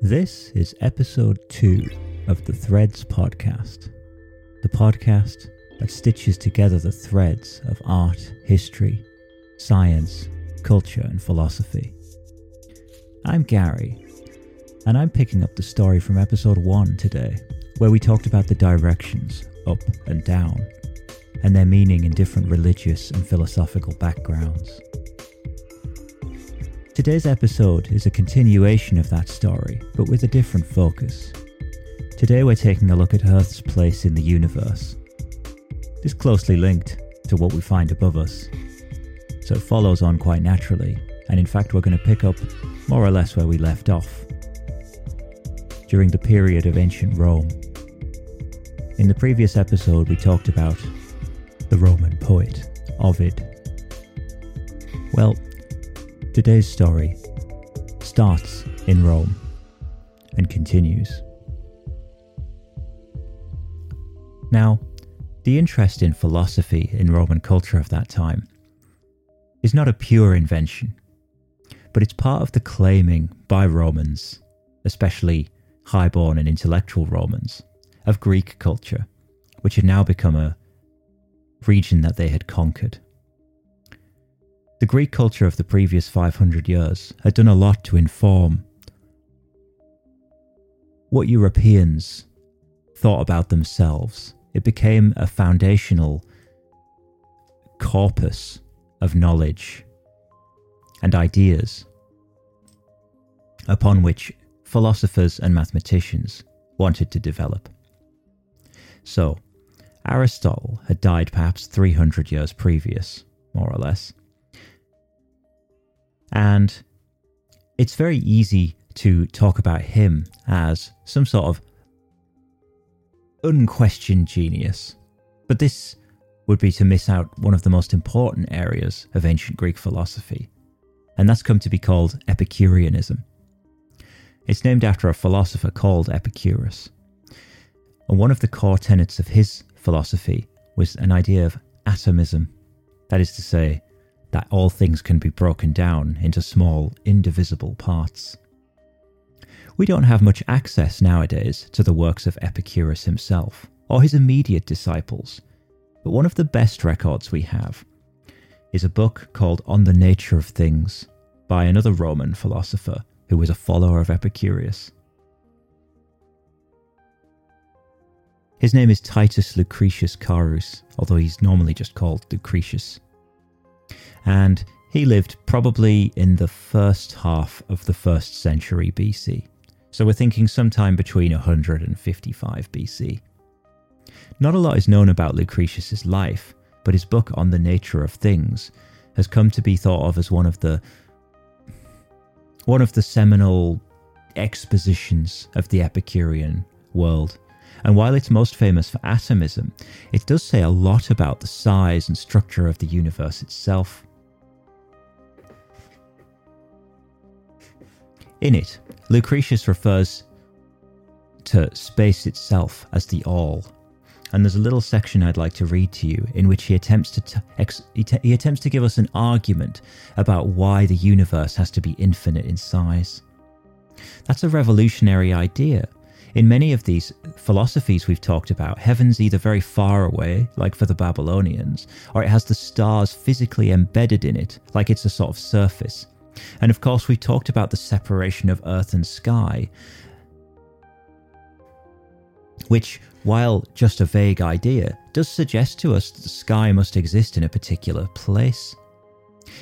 This is episode two of the Threads podcast, the podcast that stitches together the threads of art, history, science, culture, and philosophy. I'm Gary, and I'm picking up the story from episode one today, where we talked about the directions up and down and their meaning in different religious and philosophical backgrounds. Today's episode is a continuation of that story, but with a different focus. Today we're taking a look at Earth's place in the universe. This closely linked to what we find above us, so it follows on quite naturally, and in fact we're going to pick up more or less where we left off during the period of ancient Rome. In the previous episode, we talked about the Roman poet, Ovid. Well, today's story starts in Rome and continues. Now, the interest in philosophy in Roman culture of that time is not a pure invention, but it's part of the claiming by Romans, especially highborn and intellectual Romans, of Greek culture, which had now become a region that they had conquered. The Greek culture of the previous 500 years had done a lot to inform what Europeans thought about themselves. It became a foundational corpus of knowledge and ideas upon which philosophers and mathematicians wanted to develop. So, Aristotle had died perhaps 300 years previous, more or less. And it's very easy to talk about him as some sort of unquestioned genius. But this would be to miss out one of the most important areas of ancient Greek philosophy, and that's come to be called Epicureanism. It's named after a philosopher called Epicurus. And one of the core tenets of his philosophy was an idea of atomism. That is to say, that all things can be broken down into small, indivisible parts. We don't have much access nowadays to the works of Epicurus himself or his immediate disciples, but one of the best records we have is a book called On the Nature of Things by another Roman philosopher who was a follower of Epicurus. His name is Titus Lucretius Carus, although he's normally just called Lucretius. And he lived probably in the first half of the first century BC. So we're thinking sometime between 155 BC. Not a lot is known about Lucretius's life, but his book on the nature of things has come to be thought of as one of the one of the seminal expositions of the Epicurean world and while it's most famous for atomism, it does say a lot about the size and structure of the universe itself. In it, Lucretius refers to space itself as the all. And there's a little section I'd like to read to you in which he attempts to t- ex- he, t- he attempts to give us an argument about why the universe has to be infinite in size. That's a revolutionary idea in many of these philosophies we've talked about, heaven's either very far away, like for the Babylonians, or it has the stars physically embedded in it, like it's a sort of surface. And of course, we've talked about the separation of earth and sky, which, while just a vague idea, does suggest to us that the sky must exist in a particular place.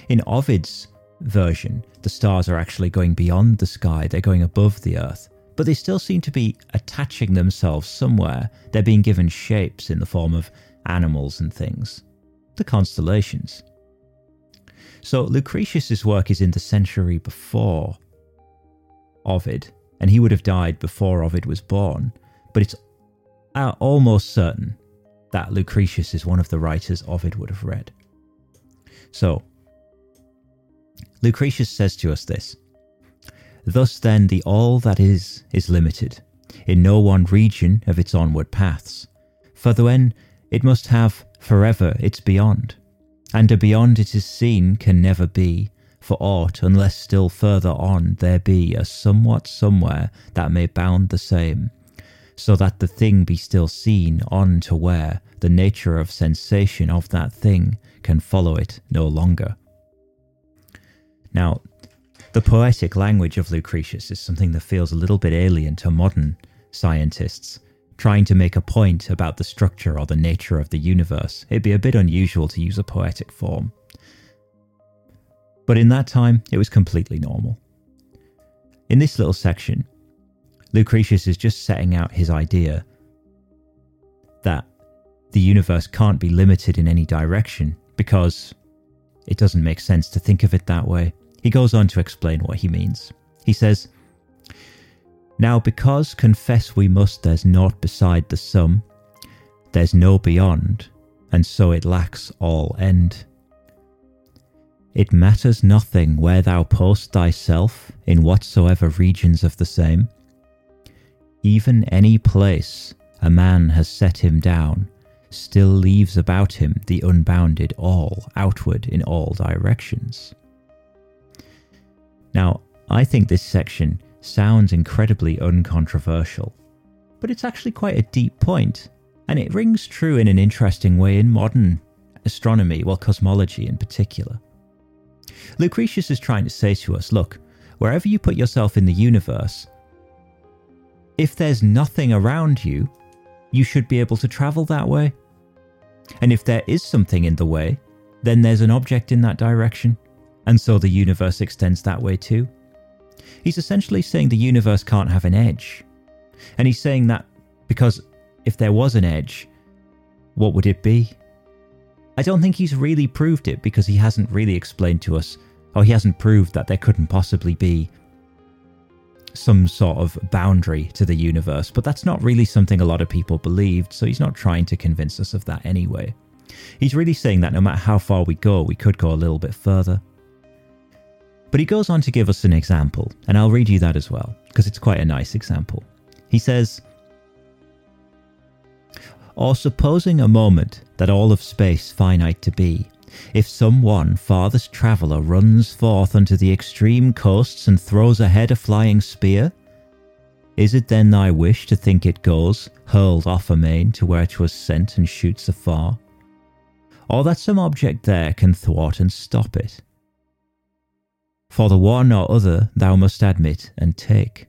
In Ovid's version, the stars are actually going beyond the sky, they're going above the earth but they still seem to be attaching themselves somewhere. They're being given shapes in the form of animals and things. The constellations. So Lucretius's work is in the century before Ovid, and he would have died before Ovid was born, but it's uh, almost certain that Lucretius is one of the writers Ovid would have read. So, Lucretius says to us this Thus then the all that is is limited, in no one region of its onward paths. For then it must have forever its beyond, and a beyond it is seen can never be, for aught unless still further on there be a somewhat somewhere that may bound the same, so that the thing be still seen on to where the nature of sensation of that thing can follow it no longer. Now, the poetic language of Lucretius is something that feels a little bit alien to modern scientists. Trying to make a point about the structure or the nature of the universe, it'd be a bit unusual to use a poetic form. But in that time, it was completely normal. In this little section, Lucretius is just setting out his idea that the universe can't be limited in any direction because it doesn't make sense to think of it that way. He goes on to explain what he means. He says, Now, because confess we must there's naught beside the sum, there's no beyond, and so it lacks all end. It matters nothing where thou post thyself in whatsoever regions of the same. Even any place a man has set him down still leaves about him the unbounded all outward in all directions. Now, I think this section sounds incredibly uncontroversial, but it's actually quite a deep point, and it rings true in an interesting way in modern astronomy, well, cosmology in particular. Lucretius is trying to say to us look, wherever you put yourself in the universe, if there's nothing around you, you should be able to travel that way. And if there is something in the way, then there's an object in that direction and so the universe extends that way too. He's essentially saying the universe can't have an edge. And he's saying that because if there was an edge, what would it be? I don't think he's really proved it because he hasn't really explained to us, or he hasn't proved that there couldn't possibly be some sort of boundary to the universe, but that's not really something a lot of people believed, so he's not trying to convince us of that anyway. He's really saying that no matter how far we go, we could go a little bit further. But he goes on to give us an example, and I'll read you that as well, because it's quite a nice example. He says, Or supposing a moment that all of space finite to be, if some one farthest traveller runs forth unto the extreme coasts and throws ahead a flying spear, is it then thy wish to think it goes, hurled off amain to where 'twas sent and shoots afar? Or that some object there can thwart and stop it? For the one or other thou must admit and take,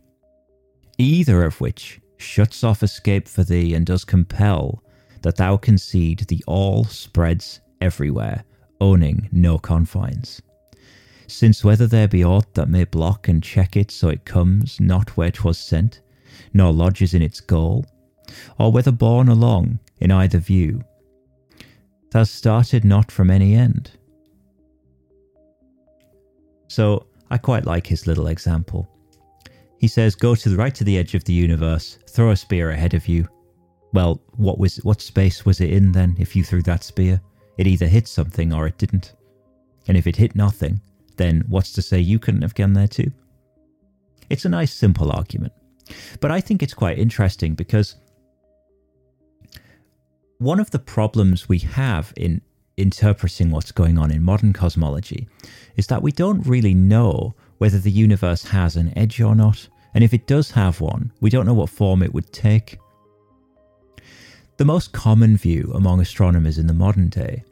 either of which shuts off escape for thee and does compel that thou concede the all spreads everywhere, owning no confines. Since whether there be aught that may block and check it so it comes not where 'twas sent, nor lodges in its goal, or whether borne along in either view, thou started not from any end. So I quite like his little example. He says, "Go to the right to the edge of the universe, throw a spear ahead of you." Well, what was what space was it in then? If you threw that spear, it either hit something or it didn't. And if it hit nothing, then what's to say you couldn't have gone there too? It's a nice, simple argument, but I think it's quite interesting because one of the problems we have in interpreting what's going on in modern cosmology is that we don't really know whether the universe has an edge or not, and if it does have one, we don't know what form it would take. The most common view among astronomers in the modern day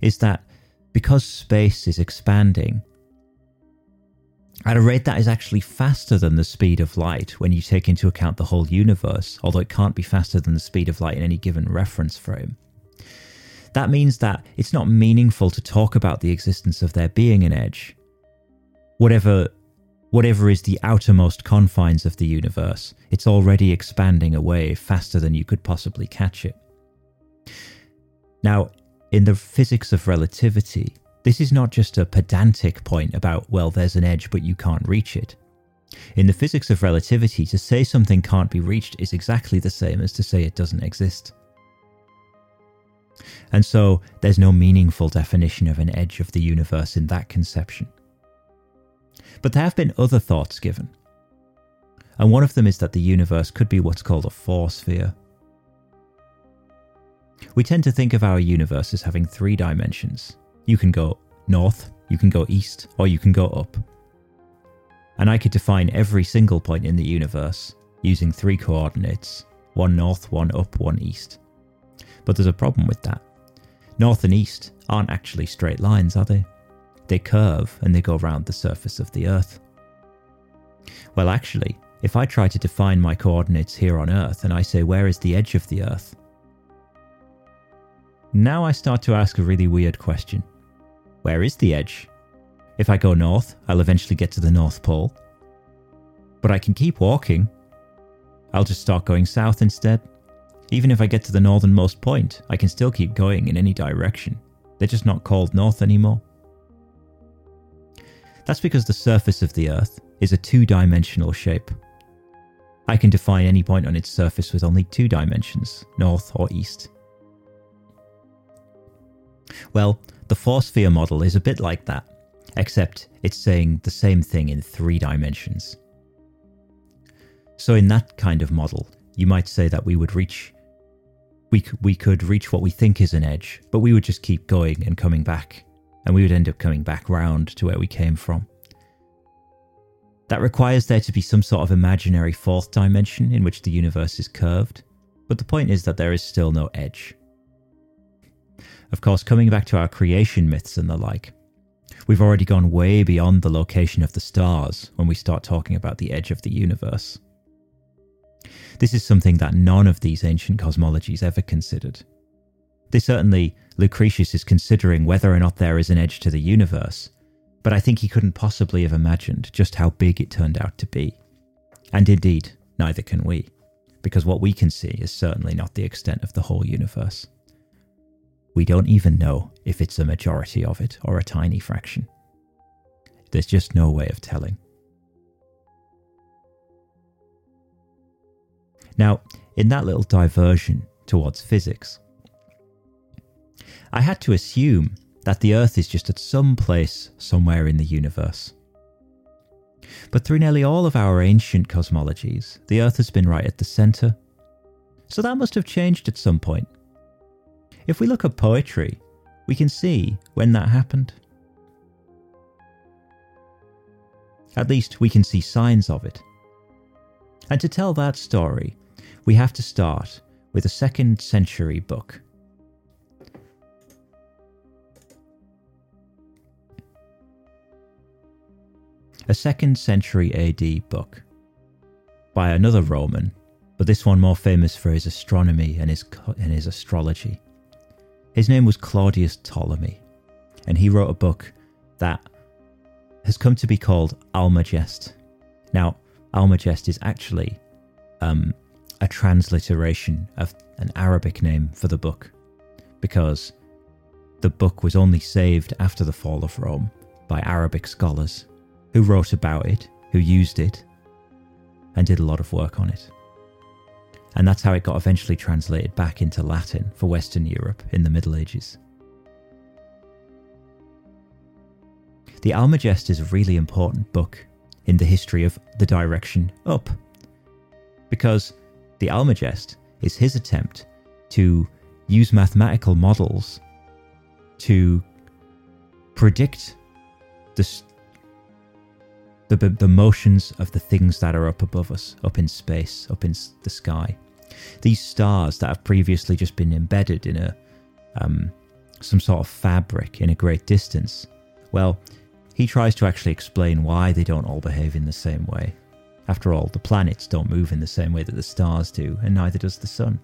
is that because space is expanding at a rate that is actually faster than the speed of light when you take into account the whole universe, although it can't be faster than the speed of light in any given reference frame. That means that it's not meaningful to talk about the existence of there being an edge. Whatever whatever is the outermost confines of the universe, it's already expanding away faster than you could possibly catch it. Now, in the physics of relativity, this is not just a pedantic point about, well, there's an edge, but you can't reach it. In the physics of relativity, to say something can't be reached is exactly the same as to say it doesn't exist. And so there's no meaningful definition of an edge of the universe in that conception. But there have been other thoughts given. And one of them is that the universe could be what's called a four sphere. We tend to think of our universe as having three dimensions. You can go north, you can go east, or you can go up. And I could define every single point in the universe using three coordinates one north, one up, one east. But there's a problem with that. North and east aren't actually straight lines, are they? They curve and they go around the surface of the Earth. Well, actually, if I try to define my coordinates here on Earth and I say, where is the edge of the Earth? Now I start to ask a really weird question. Where is the edge? If I go north, I'll eventually get to the North Pole. But I can keep walking. I'll just start going south instead. Even if I get to the northernmost point, I can still keep going in any direction. They're just not called north anymore. That's because the surface of the Earth is a two dimensional shape. I can define any point on its surface with only two dimensions, north or east. Well, the four sphere model is a bit like that, except it's saying the same thing in three dimensions. So, in that kind of model, you might say that we would reach. We, we could reach what we think is an edge, but we would just keep going and coming back, and we would end up coming back round to where we came from. That requires there to be some sort of imaginary fourth dimension in which the universe is curved, but the point is that there is still no edge. Of course, coming back to our creation myths and the like, we've already gone way beyond the location of the stars when we start talking about the edge of the universe. This is something that none of these ancient cosmologies ever considered. They certainly, Lucretius is considering whether or not there is an edge to the universe, but I think he couldn't possibly have imagined just how big it turned out to be. And indeed, neither can we, because what we can see is certainly not the extent of the whole universe. We don't even know if it's a majority of it or a tiny fraction. There's just no way of telling. Now, in that little diversion towards physics, I had to assume that the Earth is just at some place somewhere in the universe. But through nearly all of our ancient cosmologies, the Earth has been right at the centre. So that must have changed at some point. If we look at poetry, we can see when that happened. At least we can see signs of it. And to tell that story, we have to start with a second century book. A second century AD book by another Roman, but this one more famous for his astronomy and his, and his astrology. His name was Claudius Ptolemy, and he wrote a book that has come to be called Almagest. Now, Almagest is actually um, a transliteration of an Arabic name for the book, because the book was only saved after the fall of Rome by Arabic scholars who wrote about it, who used it, and did a lot of work on it. And that's how it got eventually translated back into Latin for Western Europe in the Middle Ages. The Almagest is a really important book in the history of the direction up. Because the Almagest is his attempt to use mathematical models to predict the, the, the motions of the things that are up above us, up in space, up in the sky. These stars that have previously just been embedded in a um, some sort of fabric in a great distance. Well, he tries to actually explain why they don't all behave in the same way. After all, the planets don't move in the same way that the stars do, and neither does the sun.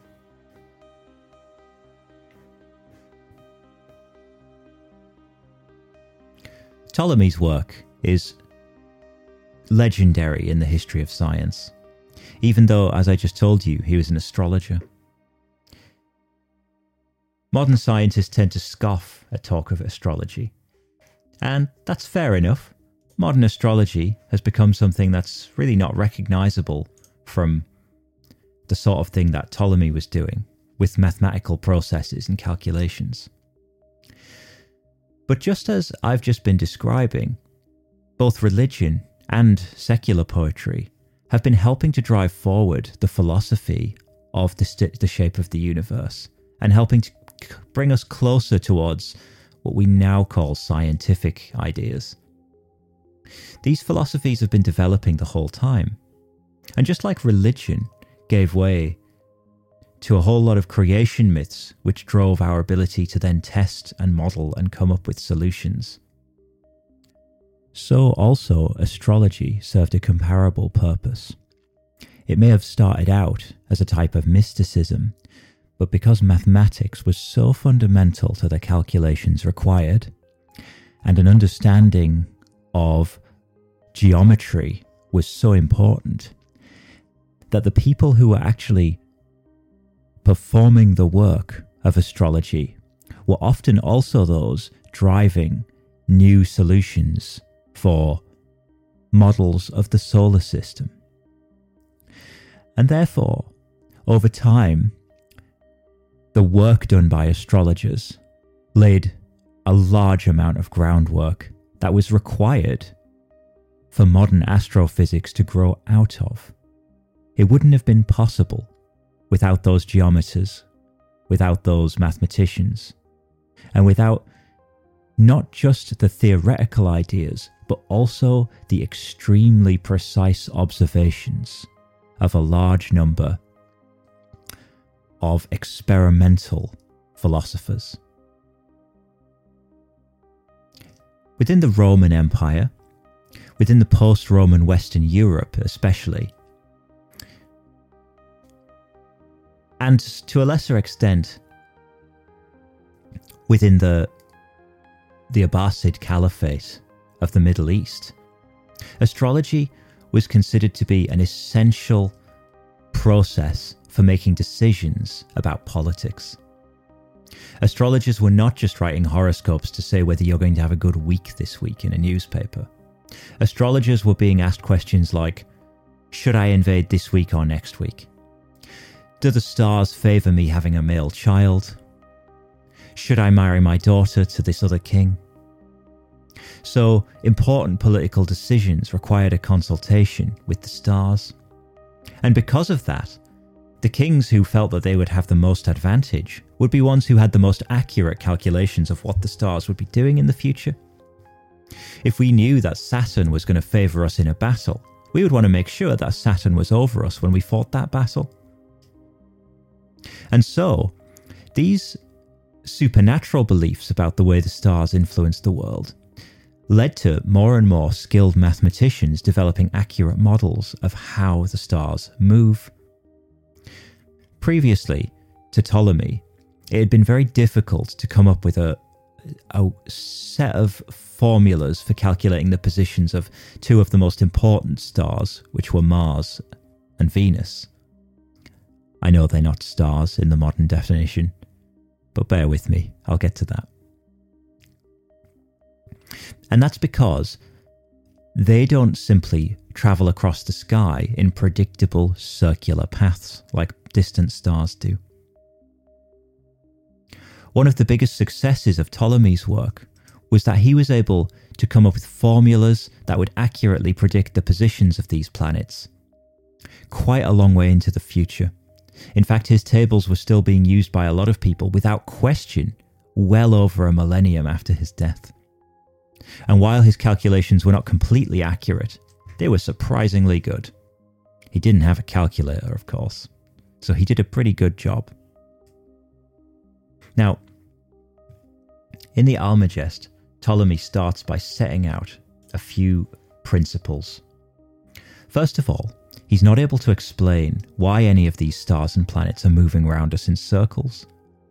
Ptolemy's work is legendary in the history of science, even though, as I just told you, he was an astrologer. Modern scientists tend to scoff at talk of astrology, and that's fair enough. Modern astrology has become something that's really not recognizable from the sort of thing that Ptolemy was doing with mathematical processes and calculations. But just as I've just been describing, both religion and secular poetry have been helping to drive forward the philosophy of the, st- the shape of the universe and helping to c- bring us closer towards what we now call scientific ideas. These philosophies have been developing the whole time. And just like religion gave way to a whole lot of creation myths, which drove our ability to then test and model and come up with solutions. So, also, astrology served a comparable purpose. It may have started out as a type of mysticism, but because mathematics was so fundamental to the calculations required, and an understanding of geometry was so important, that the people who were actually performing the work of astrology were often also those driving new solutions for models of the solar system. And therefore, over time, the work done by astrologers laid a large amount of groundwork that was required for modern astrophysics to grow out of. It wouldn't have been possible without those geometers, without those mathematicians, and without not just the theoretical ideas, but also the extremely precise observations of a large number of experimental philosophers. Within the Roman Empire, within the post Roman Western Europe especially, and to a lesser extent within the the Abbasid Caliphate of the Middle East, astrology was considered to be an essential process for making decisions about politics. Astrologers were not just writing horoscopes to say whether you're going to have a good week this week in a newspaper. Astrologers were being asked questions like Should I invade this week or next week? Do the stars favour me having a male child? Should I marry my daughter to this other king? So, important political decisions required a consultation with the stars. And because of that, the kings who felt that they would have the most advantage would be ones who had the most accurate calculations of what the stars would be doing in the future. If we knew that Saturn was going to favour us in a battle, we would want to make sure that Saturn was over us when we fought that battle. And so, these supernatural beliefs about the way the stars influence the world led to more and more skilled mathematicians developing accurate models of how the stars move. Previously to Ptolemy, it had been very difficult to come up with a, a set of formulas for calculating the positions of two of the most important stars, which were Mars and Venus. I know they're not stars in the modern definition, but bear with me, I'll get to that. And that's because they don't simply travel across the sky in predictable circular paths like distant stars do. One of the biggest successes of Ptolemy's work was that he was able to come up with formulas that would accurately predict the positions of these planets, quite a long way into the future. In fact, his tables were still being used by a lot of people without question well over a millennium after his death. And while his calculations were not completely accurate, they were surprisingly good. He didn't have a calculator, of course, so he did a pretty good job. Now, in the Almagest, Ptolemy starts by setting out a few principles. First of all, He's not able to explain why any of these stars and planets are moving around us in circles.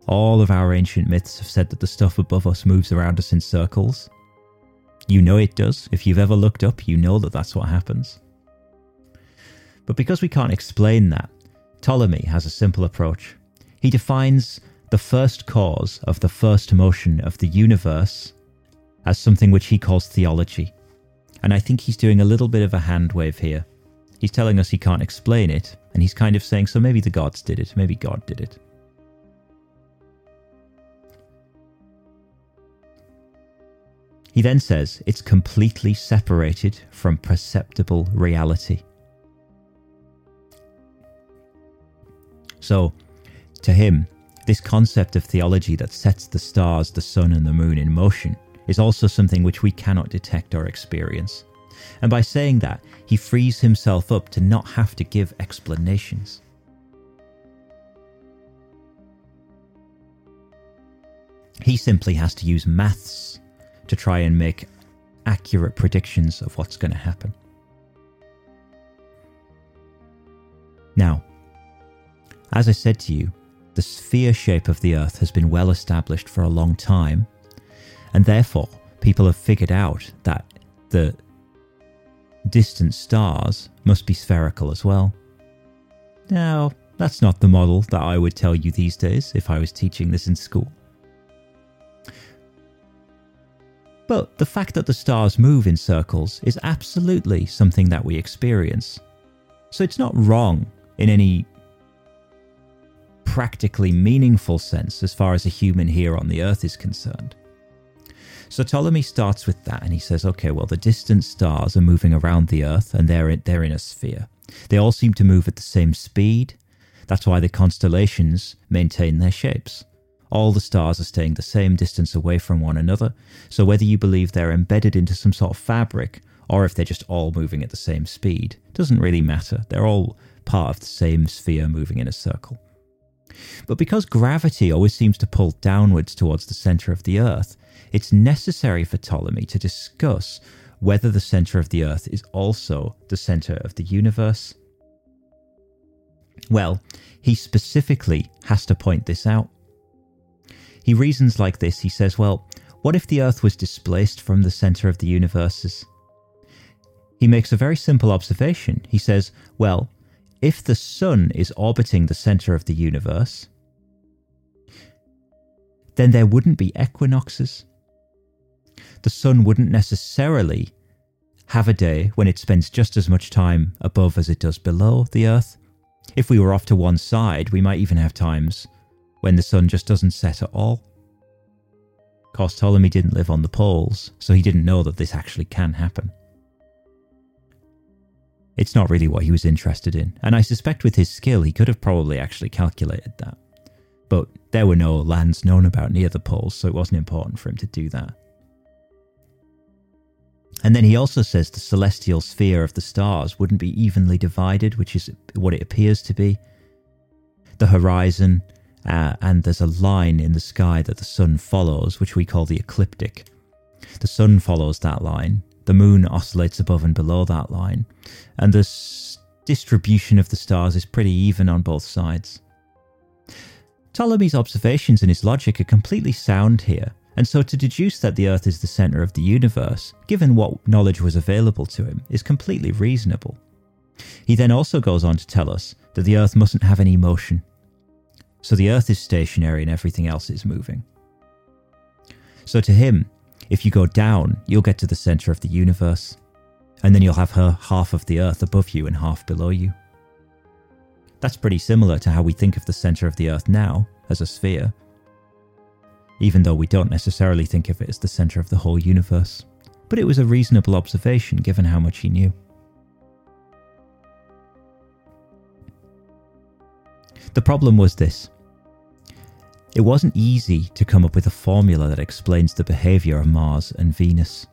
All of our ancient myths have said that the stuff above us moves around us in circles. You know it does. If you've ever looked up, you know that that's what happens. But because we can't explain that, Ptolemy has a simple approach. He defines the first cause of the first motion of the universe as something which he calls theology. And I think he's doing a little bit of a hand wave here. He's telling us he can't explain it, and he's kind of saying, so maybe the gods did it, maybe God did it. He then says it's completely separated from perceptible reality. So, to him, This concept of theology that sets the stars, the sun, and the moon in motion is also something which we cannot detect or experience. And by saying that, he frees himself up to not have to give explanations. He simply has to use maths to try and make accurate predictions of what's going to happen. Now, as I said to you, the sphere shape of the Earth has been well established for a long time, and therefore people have figured out that the distant stars must be spherical as well. Now, that's not the model that I would tell you these days if I was teaching this in school. But the fact that the stars move in circles is absolutely something that we experience. So it's not wrong in any practically meaningful sense as far as a human here on the Earth is concerned. So Ptolemy starts with that and he says, okay, well, the distant stars are moving around the Earth and they're in, they're in a sphere. They all seem to move at the same speed. That's why the constellations maintain their shapes. All the stars are staying the same distance away from one another, so whether you believe they're embedded into some sort of fabric or if they're just all moving at the same speed doesn't really matter. They're all part of the same sphere moving in a circle. But because gravity always seems to pull downwards towards the center of the Earth, it's necessary for Ptolemy to discuss whether the center of the Earth is also the center of the universe. Well, he specifically has to point this out. He reasons like this. He says, well, what if the Earth was displaced from the center of the universes? He makes a very simple observation. He says, well, if the Sun is orbiting the center of the universe, then there wouldn't be equinoxes the sun wouldn't necessarily have a day when it spends just as much time above as it does below the Earth. If we were off to one side, we might even have times when the sun just doesn't set at all. Of course, Ptolemy didn't live on the poles, so he didn't know that this actually can happen. It's not really what he was interested in, and I suspect with his skill he could have probably actually calculated that. But there were no lands known about near the poles, so it wasn't important for him to do that. And then he also says the celestial sphere of the stars wouldn't be evenly divided, which is what it appears to be. The horizon, uh, and there's a line in the sky that the sun follows, which we call the ecliptic. The sun follows that line, the moon oscillates above and below that line, and the s- distribution of the stars is pretty even on both sides. Ptolemy's observations and his logic are completely sound here, and so to deduce that the Earth is the centre of the universe, given what knowledge was available to him, is completely reasonable. He then also goes on to tell us that the Earth mustn't have any motion. So the Earth is stationary and everything else is moving. So to him, if you go down, you'll get to the centre of the universe, and then you'll have her half of the Earth above you and half below you. That's pretty similar to how we think of the centre of the Earth now, as a sphere, even though we don't necessarily think of it as the centre of the whole universe. But it was a reasonable observation given how much he knew. The problem was this it wasn't easy to come up with a formula that explains the behaviour of Mars and Venus.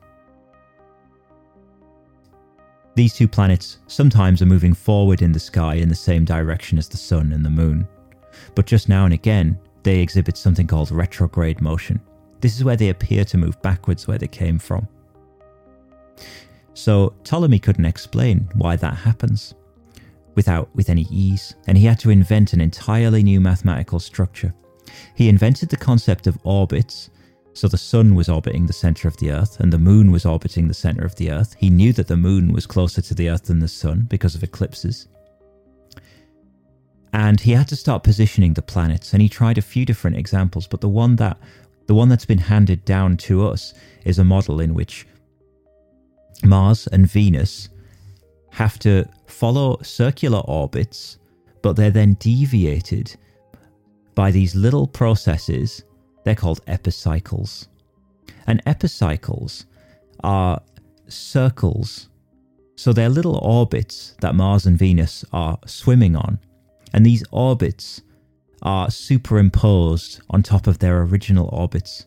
These two planets sometimes are moving forward in the sky in the same direction as the Sun and the Moon, but just now and again they exhibit something called retrograde motion. This is where they appear to move backwards where they came from. So Ptolemy couldn't explain why that happens without with any ease, and he had to invent an entirely new mathematical structure. He invented the concept of orbits. So the sun was orbiting the center of the earth and the moon was orbiting the center of the earth. He knew that the moon was closer to the earth than the sun because of eclipses and he had to start positioning the planets and he tried a few different examples but the one that the one that's been handed down to us is a model in which Mars and Venus have to follow circular orbits but they're then deviated by these little processes. They're called epicycles. And epicycles are circles. So they're little orbits that Mars and Venus are swimming on. And these orbits are superimposed on top of their original orbits.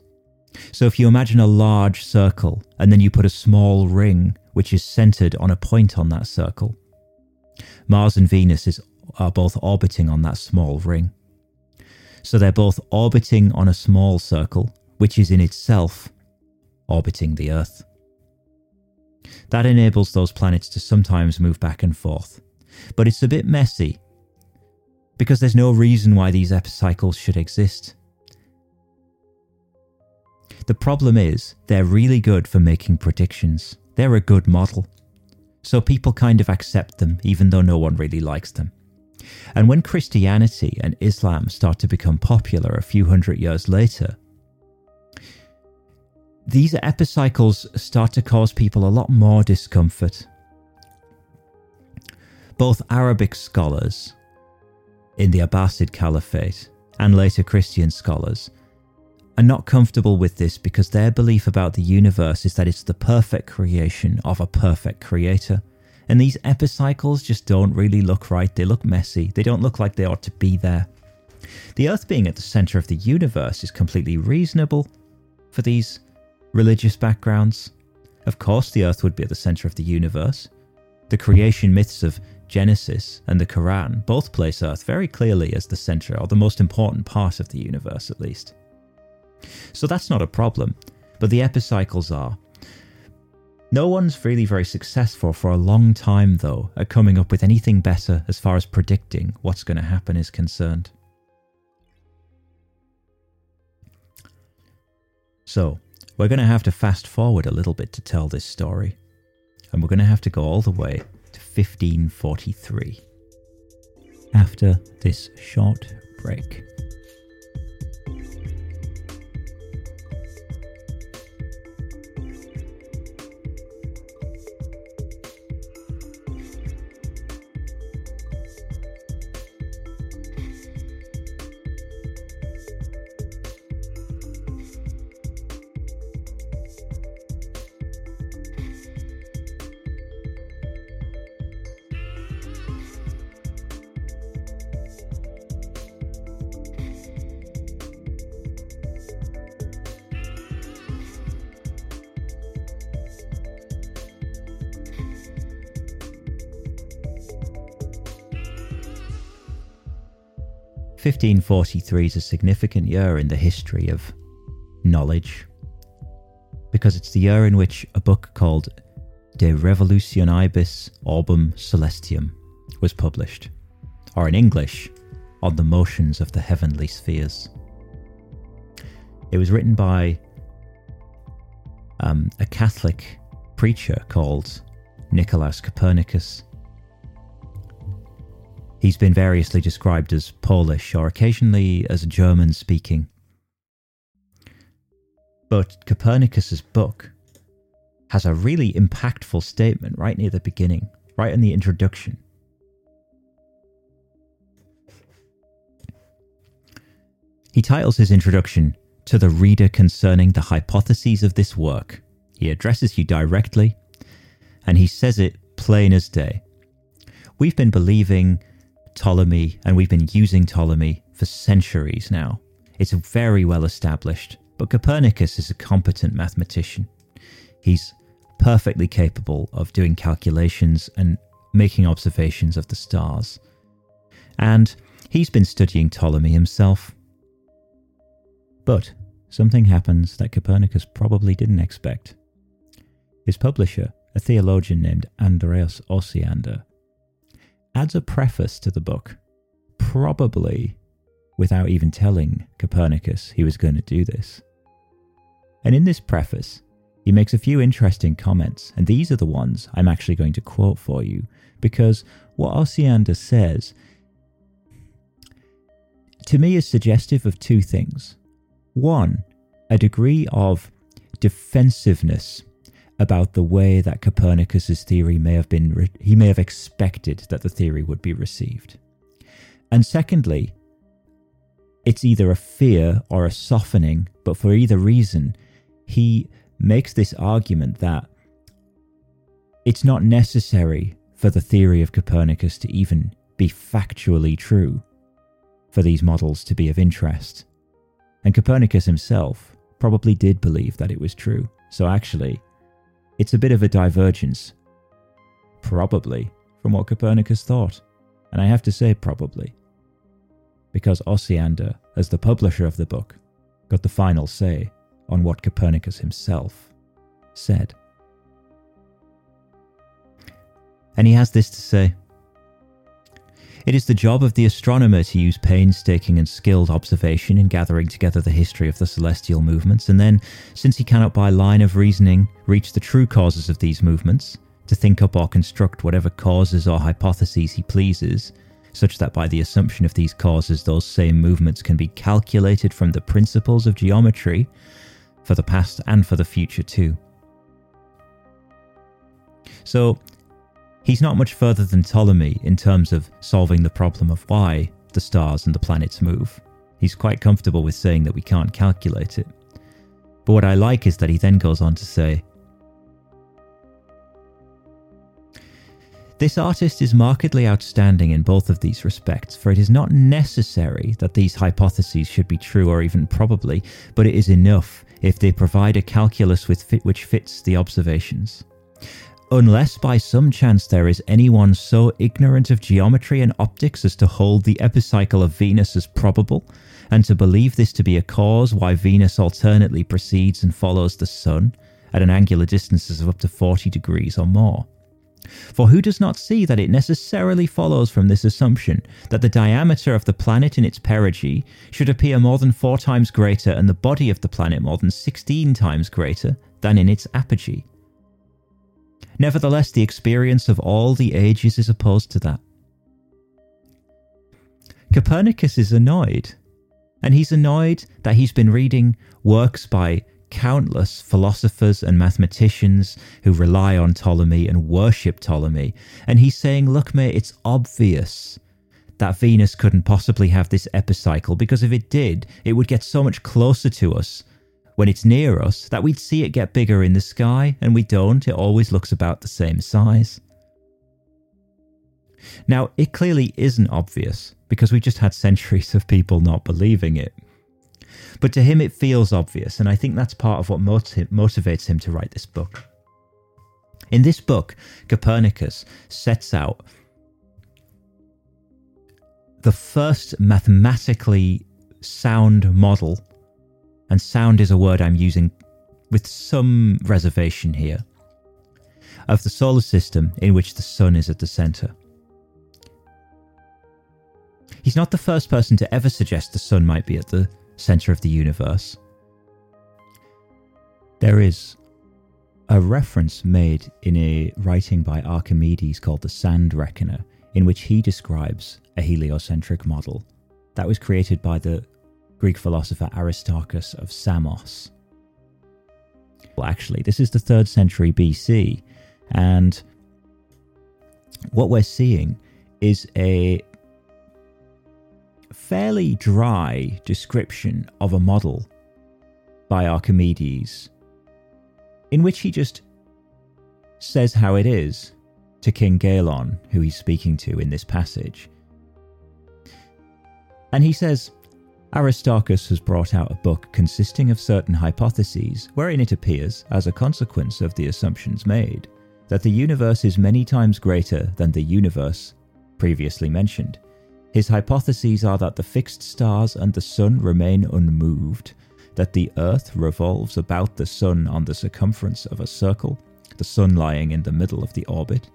So if you imagine a large circle and then you put a small ring which is centered on a point on that circle, Mars and Venus is, are both orbiting on that small ring. So they're both orbiting on a small circle, which is in itself orbiting the Earth. That enables those planets to sometimes move back and forth. But it's a bit messy because there's no reason why these epicycles should exist. The problem is, they're really good for making predictions. They're a good model. So people kind of accept them, even though no one really likes them. And when Christianity and Islam start to become popular a few hundred years later, these epicycles start to cause people a lot more discomfort. Both Arabic scholars in the Abbasid Caliphate and later Christian scholars are not comfortable with this because their belief about the universe is that it's the perfect creation of a perfect creator. And these epicycles just don't really look right. They look messy. They don't look like they ought to be there. The Earth being at the center of the universe is completely reasonable for these religious backgrounds. Of course, the Earth would be at the center of the universe. The creation myths of Genesis and the Quran both place Earth very clearly as the center, or the most important part of the universe at least. So that's not a problem, but the epicycles are. No one's really very successful for a long time, though, at coming up with anything better as far as predicting what's going to happen is concerned. So, we're going to have to fast forward a little bit to tell this story. And we're going to have to go all the way to 1543. After this short break. 1543 is a significant year in the history of knowledge because it's the year in which a book called De Revolutionibus Orbium Coelestium was published, or in English, On the Motions of the Heavenly Spheres. It was written by um, a Catholic preacher called Nicolaus Copernicus, He's been variously described as Polish or occasionally as German speaking. But Copernicus's book has a really impactful statement right near the beginning, right in the introduction. He titles his introduction to the reader concerning the hypotheses of this work. He addresses you directly, and he says it plain as day. We've been believing Ptolemy, and we've been using Ptolemy for centuries now. It's very well established, but Copernicus is a competent mathematician. He's perfectly capable of doing calculations and making observations of the stars. And he's been studying Ptolemy himself. But something happens that Copernicus probably didn't expect. His publisher, a theologian named Andreas Osiander, adds a preface to the book, probably without even telling Copernicus he was going to do this. And in this preface, he makes a few interesting comments, and these are the ones I'm actually going to quote for you, because what Osiander says to me is suggestive of two things. One, a degree of defensiveness about the way that Copernicus's theory may have been re- he may have expected that the theory would be received. And secondly, it's either a fear or a softening, but for either reason, he makes this argument that it's not necessary for the theory of Copernicus to even be factually true. for these models to be of interest. And Copernicus himself probably did believe that it was true. So actually, it's a bit of a divergence, probably, from what Copernicus thought. And I have to say, probably. Because Osiander, as the publisher of the book, got the final say on what Copernicus himself said. And he has this to say It is the job of the astronomer to use painstaking and skilled observation in gathering together the history of the celestial movements, and then, since he cannot by line of reasoning reach the true causes of these movements, to think up or construct whatever causes or hypotheses he pleases, such that by the assumption of these causes those same movements can be calculated from the principles of geometry, for the past and for the future too. So, He's not much further than Ptolemy in terms of solving the problem of why the stars and the planets move. He's quite comfortable with saying that we can't calculate it. But what I like is that he then goes on to say, This artist is markedly outstanding in both of these respects, for it is not necessary that these hypotheses should be true or even probably, but it is enough if they provide a calculus fit which fits the observations. Unless by some chance there is anyone so ignorant of geometry and optics as to hold the epicycle of Venus as probable, and to believe this to be a cause why Venus alternately precedes and follows the Sun at an angular distances of up to 40 degrees or more. For who does not see that it necessarily follows from this assumption that the diameter of the planet in its perigee should appear more than four times greater and the body of the planet more than 16 times greater than in its apogee? Nevertheless, the experience of all the ages is opposed to that. Copernicus is annoyed, and he's annoyed that he's been reading works by countless philosophers and mathematicians who rely on Ptolemy and worship Ptolemy, and he's saying, Look, mate, it's obvious that Venus couldn't possibly have this epicycle because if it did, it would get so much closer to us when it's near us that we'd see it get bigger in the sky, and we don't. It always looks about the same size. Now, it clearly isn't obvious because we just had centuries of people not believing it. But to him, it feels obvious, and I think that's part of what motivates him to write this book. In this book, Copernicus sets out the first mathematically sound model and sound is a word I'm using with some reservation here, of the solar system in which the sun is at the centre. He's not the first person to ever suggest the sun might be at the centre of the universe. There is a reference made in a writing by Archimedes called the Sand Reckoner, in which he describes a heliocentric model that was created by the Greek philosopher Aristarchus of Samos. Well, actually, this is the third century BC, and what we're seeing is a fairly dry description of a model by Archimedes, in which he just says how it is to King Gelon, who he's speaking to in this passage. And he says, Aristarchus has brought out a book consisting of certain hypotheses, wherein it appears, as a consequence of the assumptions made, that the universe is many times greater than the universe previously mentioned. His hypotheses are that the fixed stars and the sun remain unmoved, that the earth revolves about the sun on the circumference of a circle, the sun lying in the middle of the orbit,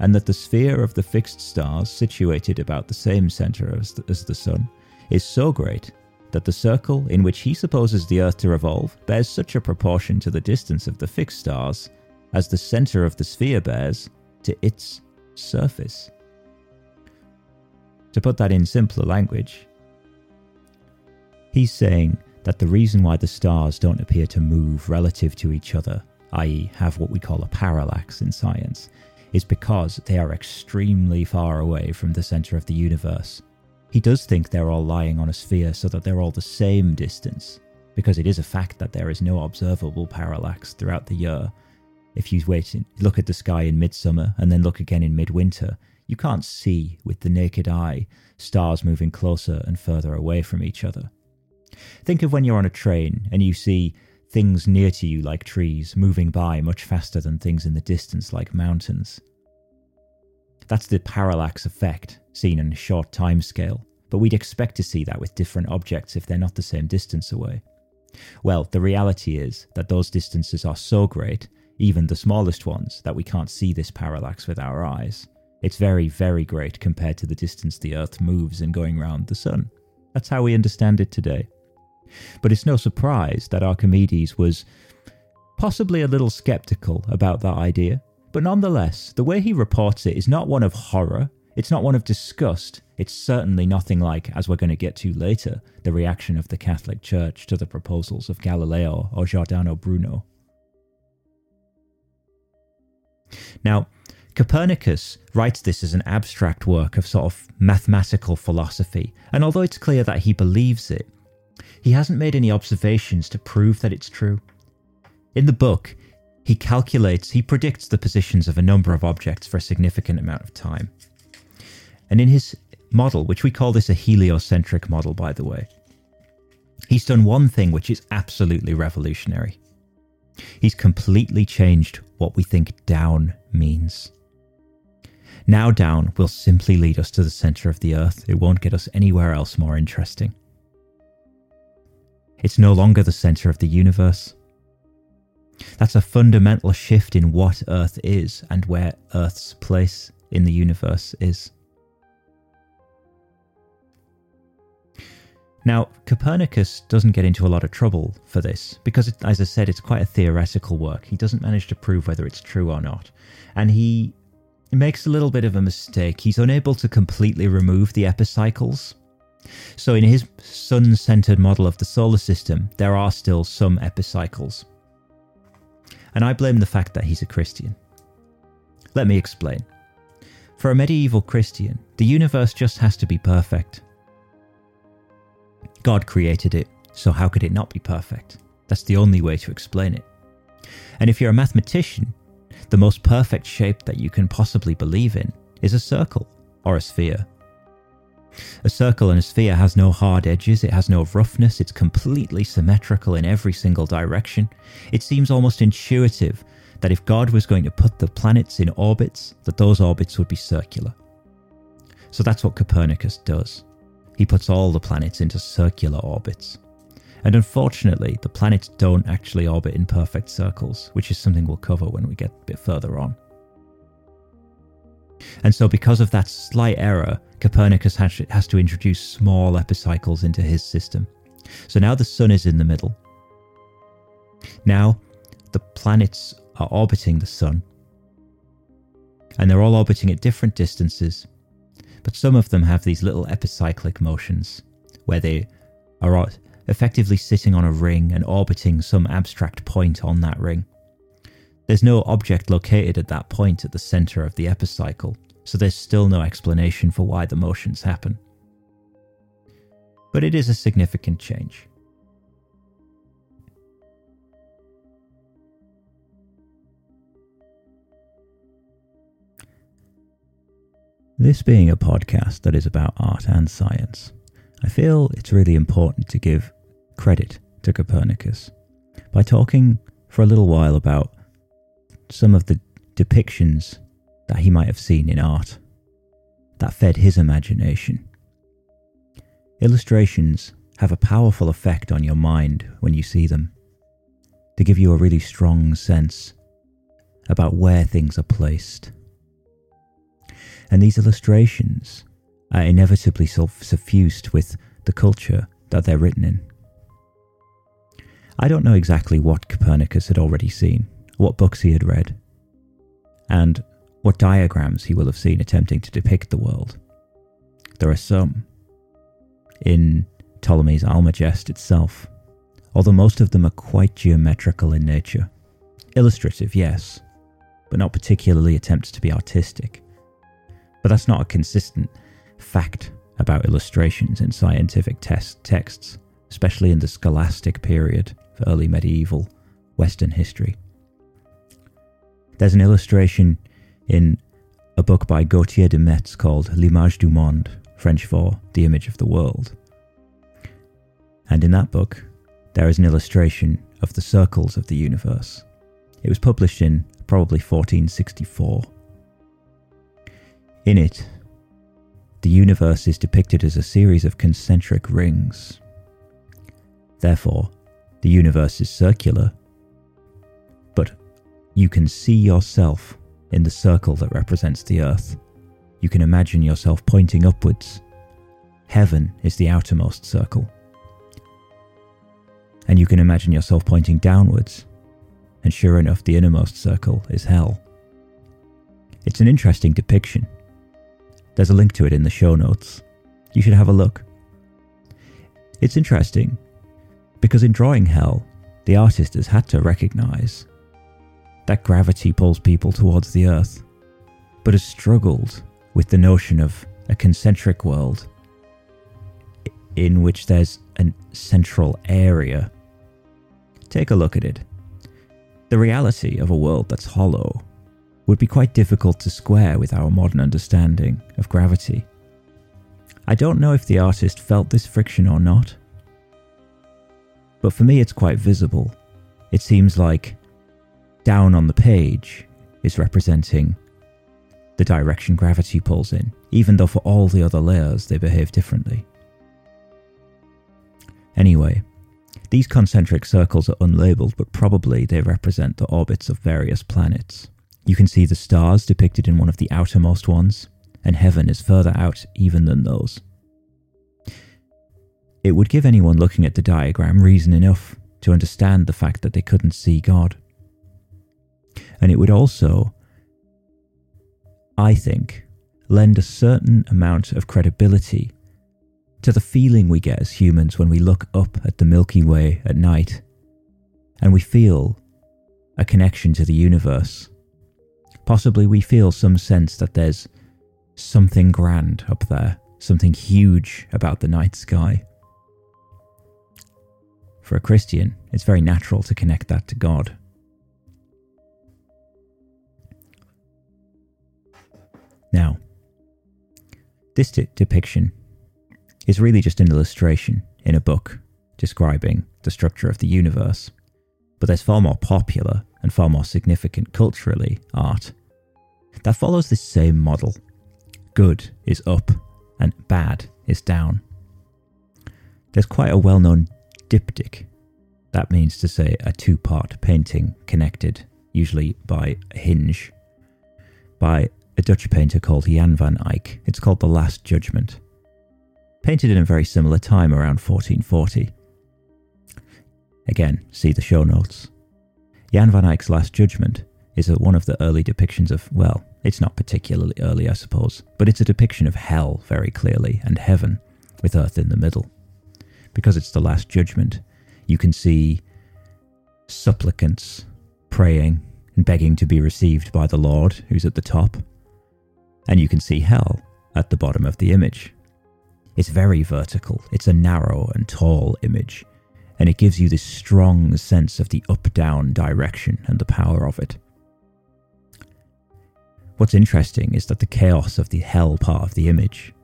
and that the sphere of the fixed stars, situated about the same centre as the, as the sun, is so great that the circle in which he supposes the Earth to revolve bears such a proportion to the distance of the fixed stars as the centre of the sphere bears to its surface. To put that in simpler language, he's saying that the reason why the stars don't appear to move relative to each other, i.e., have what we call a parallax in science, is because they are extremely far away from the centre of the universe he does think they're all lying on a sphere so that they're all the same distance, because it is a fact that there is no observable parallax throughout the year. If you wait look at the sky in midsummer and then look again in midwinter, You can't see with the naked eye stars moving closer and further away from each other. Think of when you're on a train and you see things near to you like trees moving by much faster than things in the distance like mountains. That's the parallax effect seen in a short time scale, but we'd expect to see that with different objects if they're not the same distance away. Well, the reality is that those distances are so great, even the smallest ones, that we can't see this parallax with our eyes. It's very, very great compared to the distance the Earth moves in going round the Sun. That's how we understand it today. But it's no surprise that Archimedes was possibly a little skeptical about that idea. But nonetheless, the way he reports it is not one of horror, it's not one of disgust, it's certainly nothing like, as we're going to get to later, the reaction of the Catholic Church to the proposals of Galileo or Giordano Bruno. Now, Copernicus writes this as an abstract work of sort of mathematical philosophy, and although it's clear that he believes it, he hasn't made any observations to prove that it's true. In the book, he calculates, he predicts the positions of a number of objects for a significant amount of time. And in his model, which we call this a heliocentric model, by the way, he's done one thing which is absolutely revolutionary. He's completely changed what we think down means. Now down will simply lead us to the center of the earth. It won't get us anywhere else more interesting. It's no longer the center of the universe. That's a fundamental shift in what Earth is and where Earth's place in the universe is. Now, Copernicus doesn't get into a lot of trouble for this because, it, as I said, it's quite a theoretical work. He doesn't manage to prove whether it's true or not. And he makes a little bit of a mistake. He's unable to completely remove the epicycles. So, in his sun centered model of the solar system, there are still some epicycles and I blame the fact that he's a Christian. Let me explain. For a medieval Christian, the universe just has to be perfect. God created it, so how could it not be perfect? That's the only way to explain it. And if you're a mathematician, the most perfect shape that you can possibly believe in is a circle or a sphere. A circle and a sphere has no hard edges, it has no roughness, it's completely symmetrical in every single direction. It seems almost intuitive that if God was going to put the planets in orbits, that those orbits would be circular. So that's what Copernicus does. He puts all the planets into circular orbits. And unfortunately, the planets don't actually orbit in perfect circles, which is something we'll cover when we get a bit further on. And so, because of that slight error, Copernicus has to introduce small epicycles into his system. So now the Sun is in the middle. Now the planets are orbiting the Sun. And they're all orbiting at different distances. But some of them have these little epicyclic motions where they are effectively sitting on a ring and orbiting some abstract point on that ring. There's no object located at that point at the center of the epicycle, so there's still no explanation for why the motions happen. But it is a significant change. This being a podcast that is about art and science, I feel it's really important to give credit to Copernicus by talking for a little while about some of the depictions that he might have seen in art that fed his imagination. Illustrations have a powerful effect on your mind when you see them, to give you a really strong sense about where things are placed. And these illustrations are inevitably suffused with the culture that they're written in. I don't know exactly what Copernicus had already seen, what books he had read, and what diagrams he will have seen attempting to depict the world. There are some in Ptolemy's Almagest itself, although most of them are quite geometrical in nature. Illustrative, yes, but not particularly attempts to be artistic. But that's not a consistent fact about illustrations in scientific test texts, especially in the scholastic period early medieval Western history. There's an illustration in a book by Gauthier de Metz called L'image du monde, French for The Image of the World. And in that book, there is an illustration of the circles of the universe. It was published in probably 1464. In it, the universe is depicted as a series of concentric rings. Therefore, the universe is circular, but you can see yourself in the circle that represents the earth. You can imagine yourself pointing upwards. Heaven is the outermost circle. And you can imagine yourself pointing downwards. And sure enough, the innermost circle is hell. It's an interesting depiction. There's a link to it in the show notes. You should have a look. It's interesting because in drawing hell, the artist has had to recognize that gravity pulls people towards the earth, but has struggled with the notion of a concentric world in which there's a central area. Take a look at it. The reality of a world that's hollow would be quite difficult to square with our modern understanding of gravity. I don't know if the artist felt this friction or not, but for me it's quite visible. It seems like down on the page is representing the direction gravity pulls in, even though for all the other layers they behave differently. Anyway, these concentric circles are unlabeled, but probably they represent the orbits of various planets. You can see the stars depicted in one of the outermost ones, and heaven is further out even than those. It would give anyone looking at the diagram reason enough to understand the fact that they couldn't see God. And it would also, I think, lend a certain amount of credibility to the feeling we get as humans when we look up at the Milky Way at night and we feel a connection to the universe. Possibly we feel some sense that there's something grand up there, something huge about the night sky. For a Christian, it's very natural to connect that to God. Now, this de- depiction is really just an illustration in a book describing the structure of the universe, but there's far more popular and far more significant culturally art that follows this same model. Good is up and bad is down. There's quite a well known diptych. That means to say a two part painting connected, usually by a hinge, by a Dutch painter called Jan van Eyck. It's called The Last Judgment. Painted in a very similar time around 1440. Again, see the show notes. Jan van Eyck's Last Judgment is one of the early depictions of, well, it's not particularly early, I suppose, but it's a depiction of hell very clearly and heaven with earth in the middle. Because it's the Last Judgment, you can see supplicants praying and begging to be received by the Lord, who's at the top, and you can see hell at the bottom of the image. It's very vertical, it's a narrow and tall image, and it gives you this strong sense of the up down direction and the power of it. What's interesting is that the chaos of the hell part of the image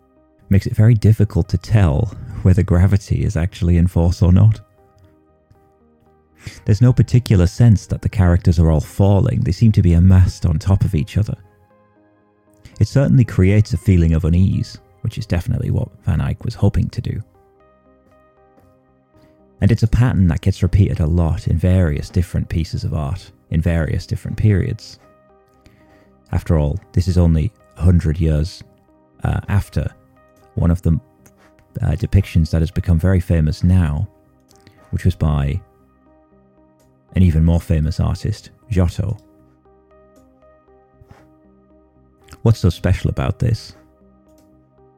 makes it very difficult to tell whether gravity is actually in force or not. There's no particular sense that the characters are all falling, they seem to be amassed on top of each other. It certainly creates a feeling of unease, which is definitely what Van Eyck was hoping to do. And it's a pattern that gets repeated a lot in various different pieces of art, in various different periods. After all, this is only 100 years uh, after one of the uh, depictions that has become very famous now, which was by an even more famous artist, Giotto. What's so special about this?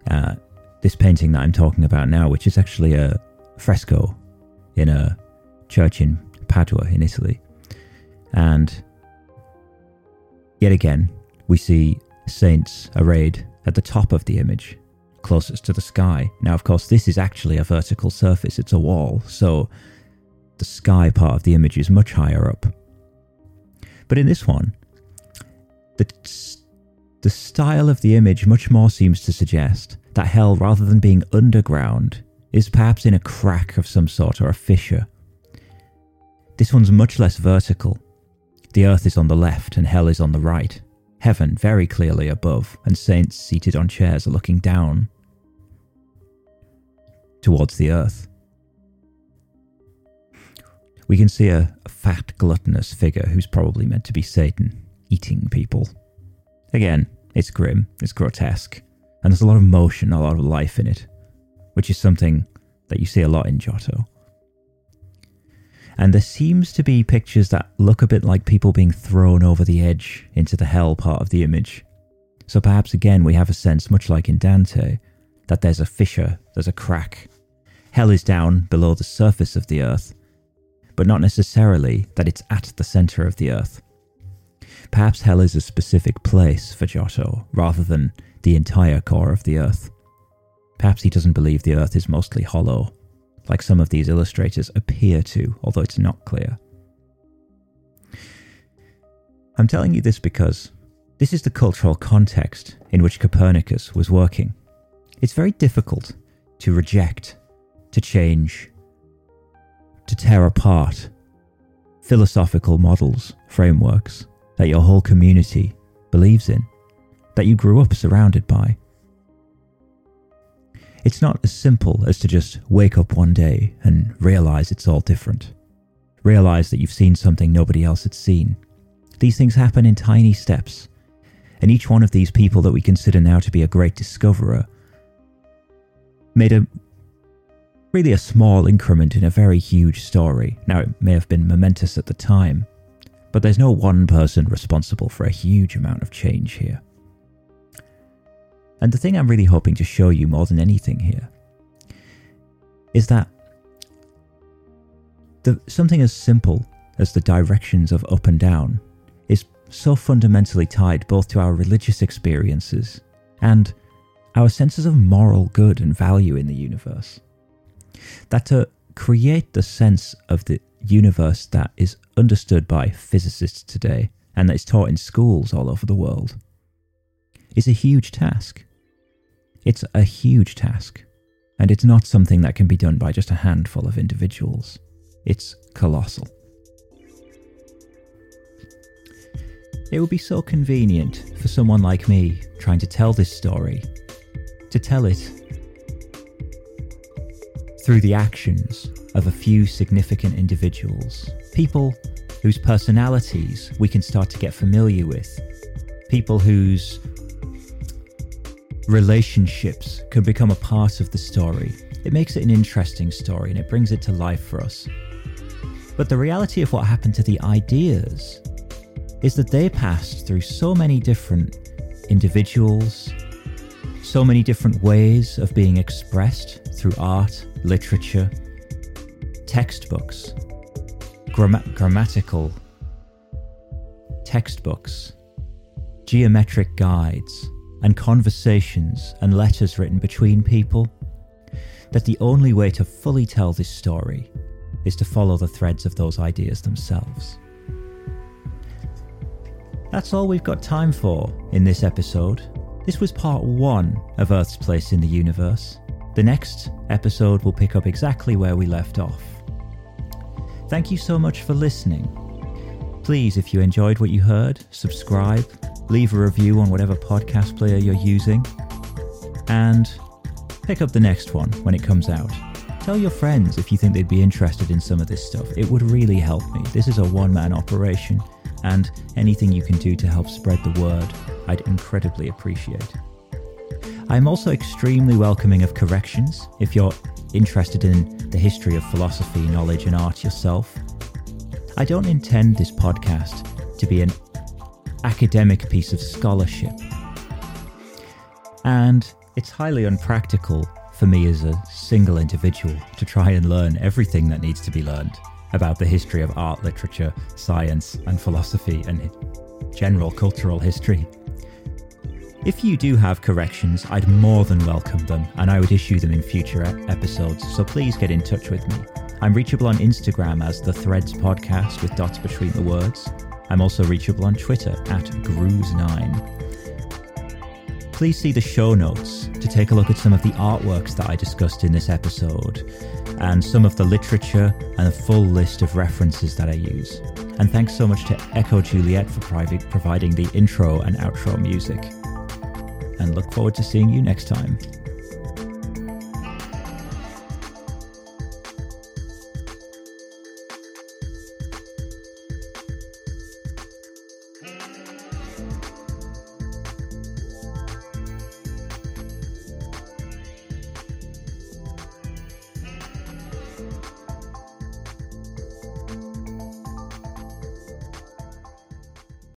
Uh, this painting that I'm talking about now, which is actually a fresco in a church in Padua in Italy. And yet again, we see saints arrayed at the top of the image, closest to the sky. Now, of course, this is actually a vertical surface, it's a wall, so the sky part of the image is much higher up. But in this one, the the style of the image much more seems to suggest that hell, rather than being underground, is perhaps in a crack of some sort or a fissure. This one's much less vertical. The earth is on the left and hell is on the right. Heaven very clearly above, and saints seated on chairs are looking down towards the earth. We can see a, a fat, gluttonous figure who's probably meant to be Satan, eating people. Again, it's grim, it's grotesque, and there's a lot of motion, a lot of life in it, which is something that you see a lot in Giotto. And there seems to be pictures that look a bit like people being thrown over the edge into the hell part of the image. So perhaps again we have a sense, much like in Dante, that there's a fissure, there's a crack. Hell is down below the surface of the earth, but not necessarily that it's at the centre of the earth. Perhaps hell is a specific place for Giotto, rather than the entire core of the earth. Perhaps he doesn't believe the earth is mostly hollow, like some of these illustrators appear to, although it's not clear. I'm telling you this because this is the cultural context in which Copernicus was working. It's very difficult to reject, to change, to tear apart philosophical models, frameworks that your whole community believes in, that you grew up surrounded by. It's not as simple as to just wake up one day and realize it's all different. Realize that you've seen something nobody else had seen. These things happen in tiny steps, and each one of these people that we consider now to be a great discoverer made a really a small increment in a very huge story. Now, it may have been momentous at the time, but there's no one person responsible for a huge amount of change here. And the thing I'm really hoping to show you more than anything here is that the, something as simple as the directions of up and down is so fundamentally tied both to our religious experiences and our senses of moral good and value in the universe that to create the sense of the universe that is understood by physicists today and that is taught in schools all over the world is a huge task. It's a huge task, and it's not something that can be done by just a handful of individuals. It's colossal. It would be so convenient for someone like me trying to tell this story to tell it through the actions of a few significant individuals, people whose personalities we can start to get familiar with, people whose relationships can become a part of the story. It makes it an interesting story and it brings it to life for us. But the reality of what happened to the ideas is that they passed through so many different individuals, so many different ways of being expressed through art, literature, textbooks, grammatical textbooks, geometric guides, and conversations and letters written between people, that the only way to fully tell this story is to follow the threads of those ideas themselves. That's all we've got time for in this episode. This was part one of Earth's place in the universe. The next episode will pick up exactly where we left off. Thank you so much for listening. Please, if you enjoyed what you heard, subscribe, leave a review on whatever podcast player you're using, and pick up the next one when it comes out. Tell your friends if you think they'd be interested in some of this stuff. It would really help me. This is a one man operation, and anything you can do to help spread the word, I'd incredibly appreciate. I'm also extremely welcoming of corrections if you're interested in the history of philosophy, knowledge, and art yourself. I don't intend this podcast to be an academic piece of scholarship. And it's highly unpractical for me as a single individual to try and learn everything that needs to be learned about the history of art, literature, science, and philosophy, and general cultural history. If you do have corrections, I'd more than welcome them and I would issue them in future episodes, so please get in touch with me. I'm reachable on Instagram as The Threads Podcast with dots between the words. I'm also reachable on Twitter at Grooze9. please see the show notes to take a look at some of the artworks that I discussed in this episode and some of the literature and a full list of references that I use. And thanks so much to Echo Juliet for providing the intro and outro music. And look forward to seeing you next time.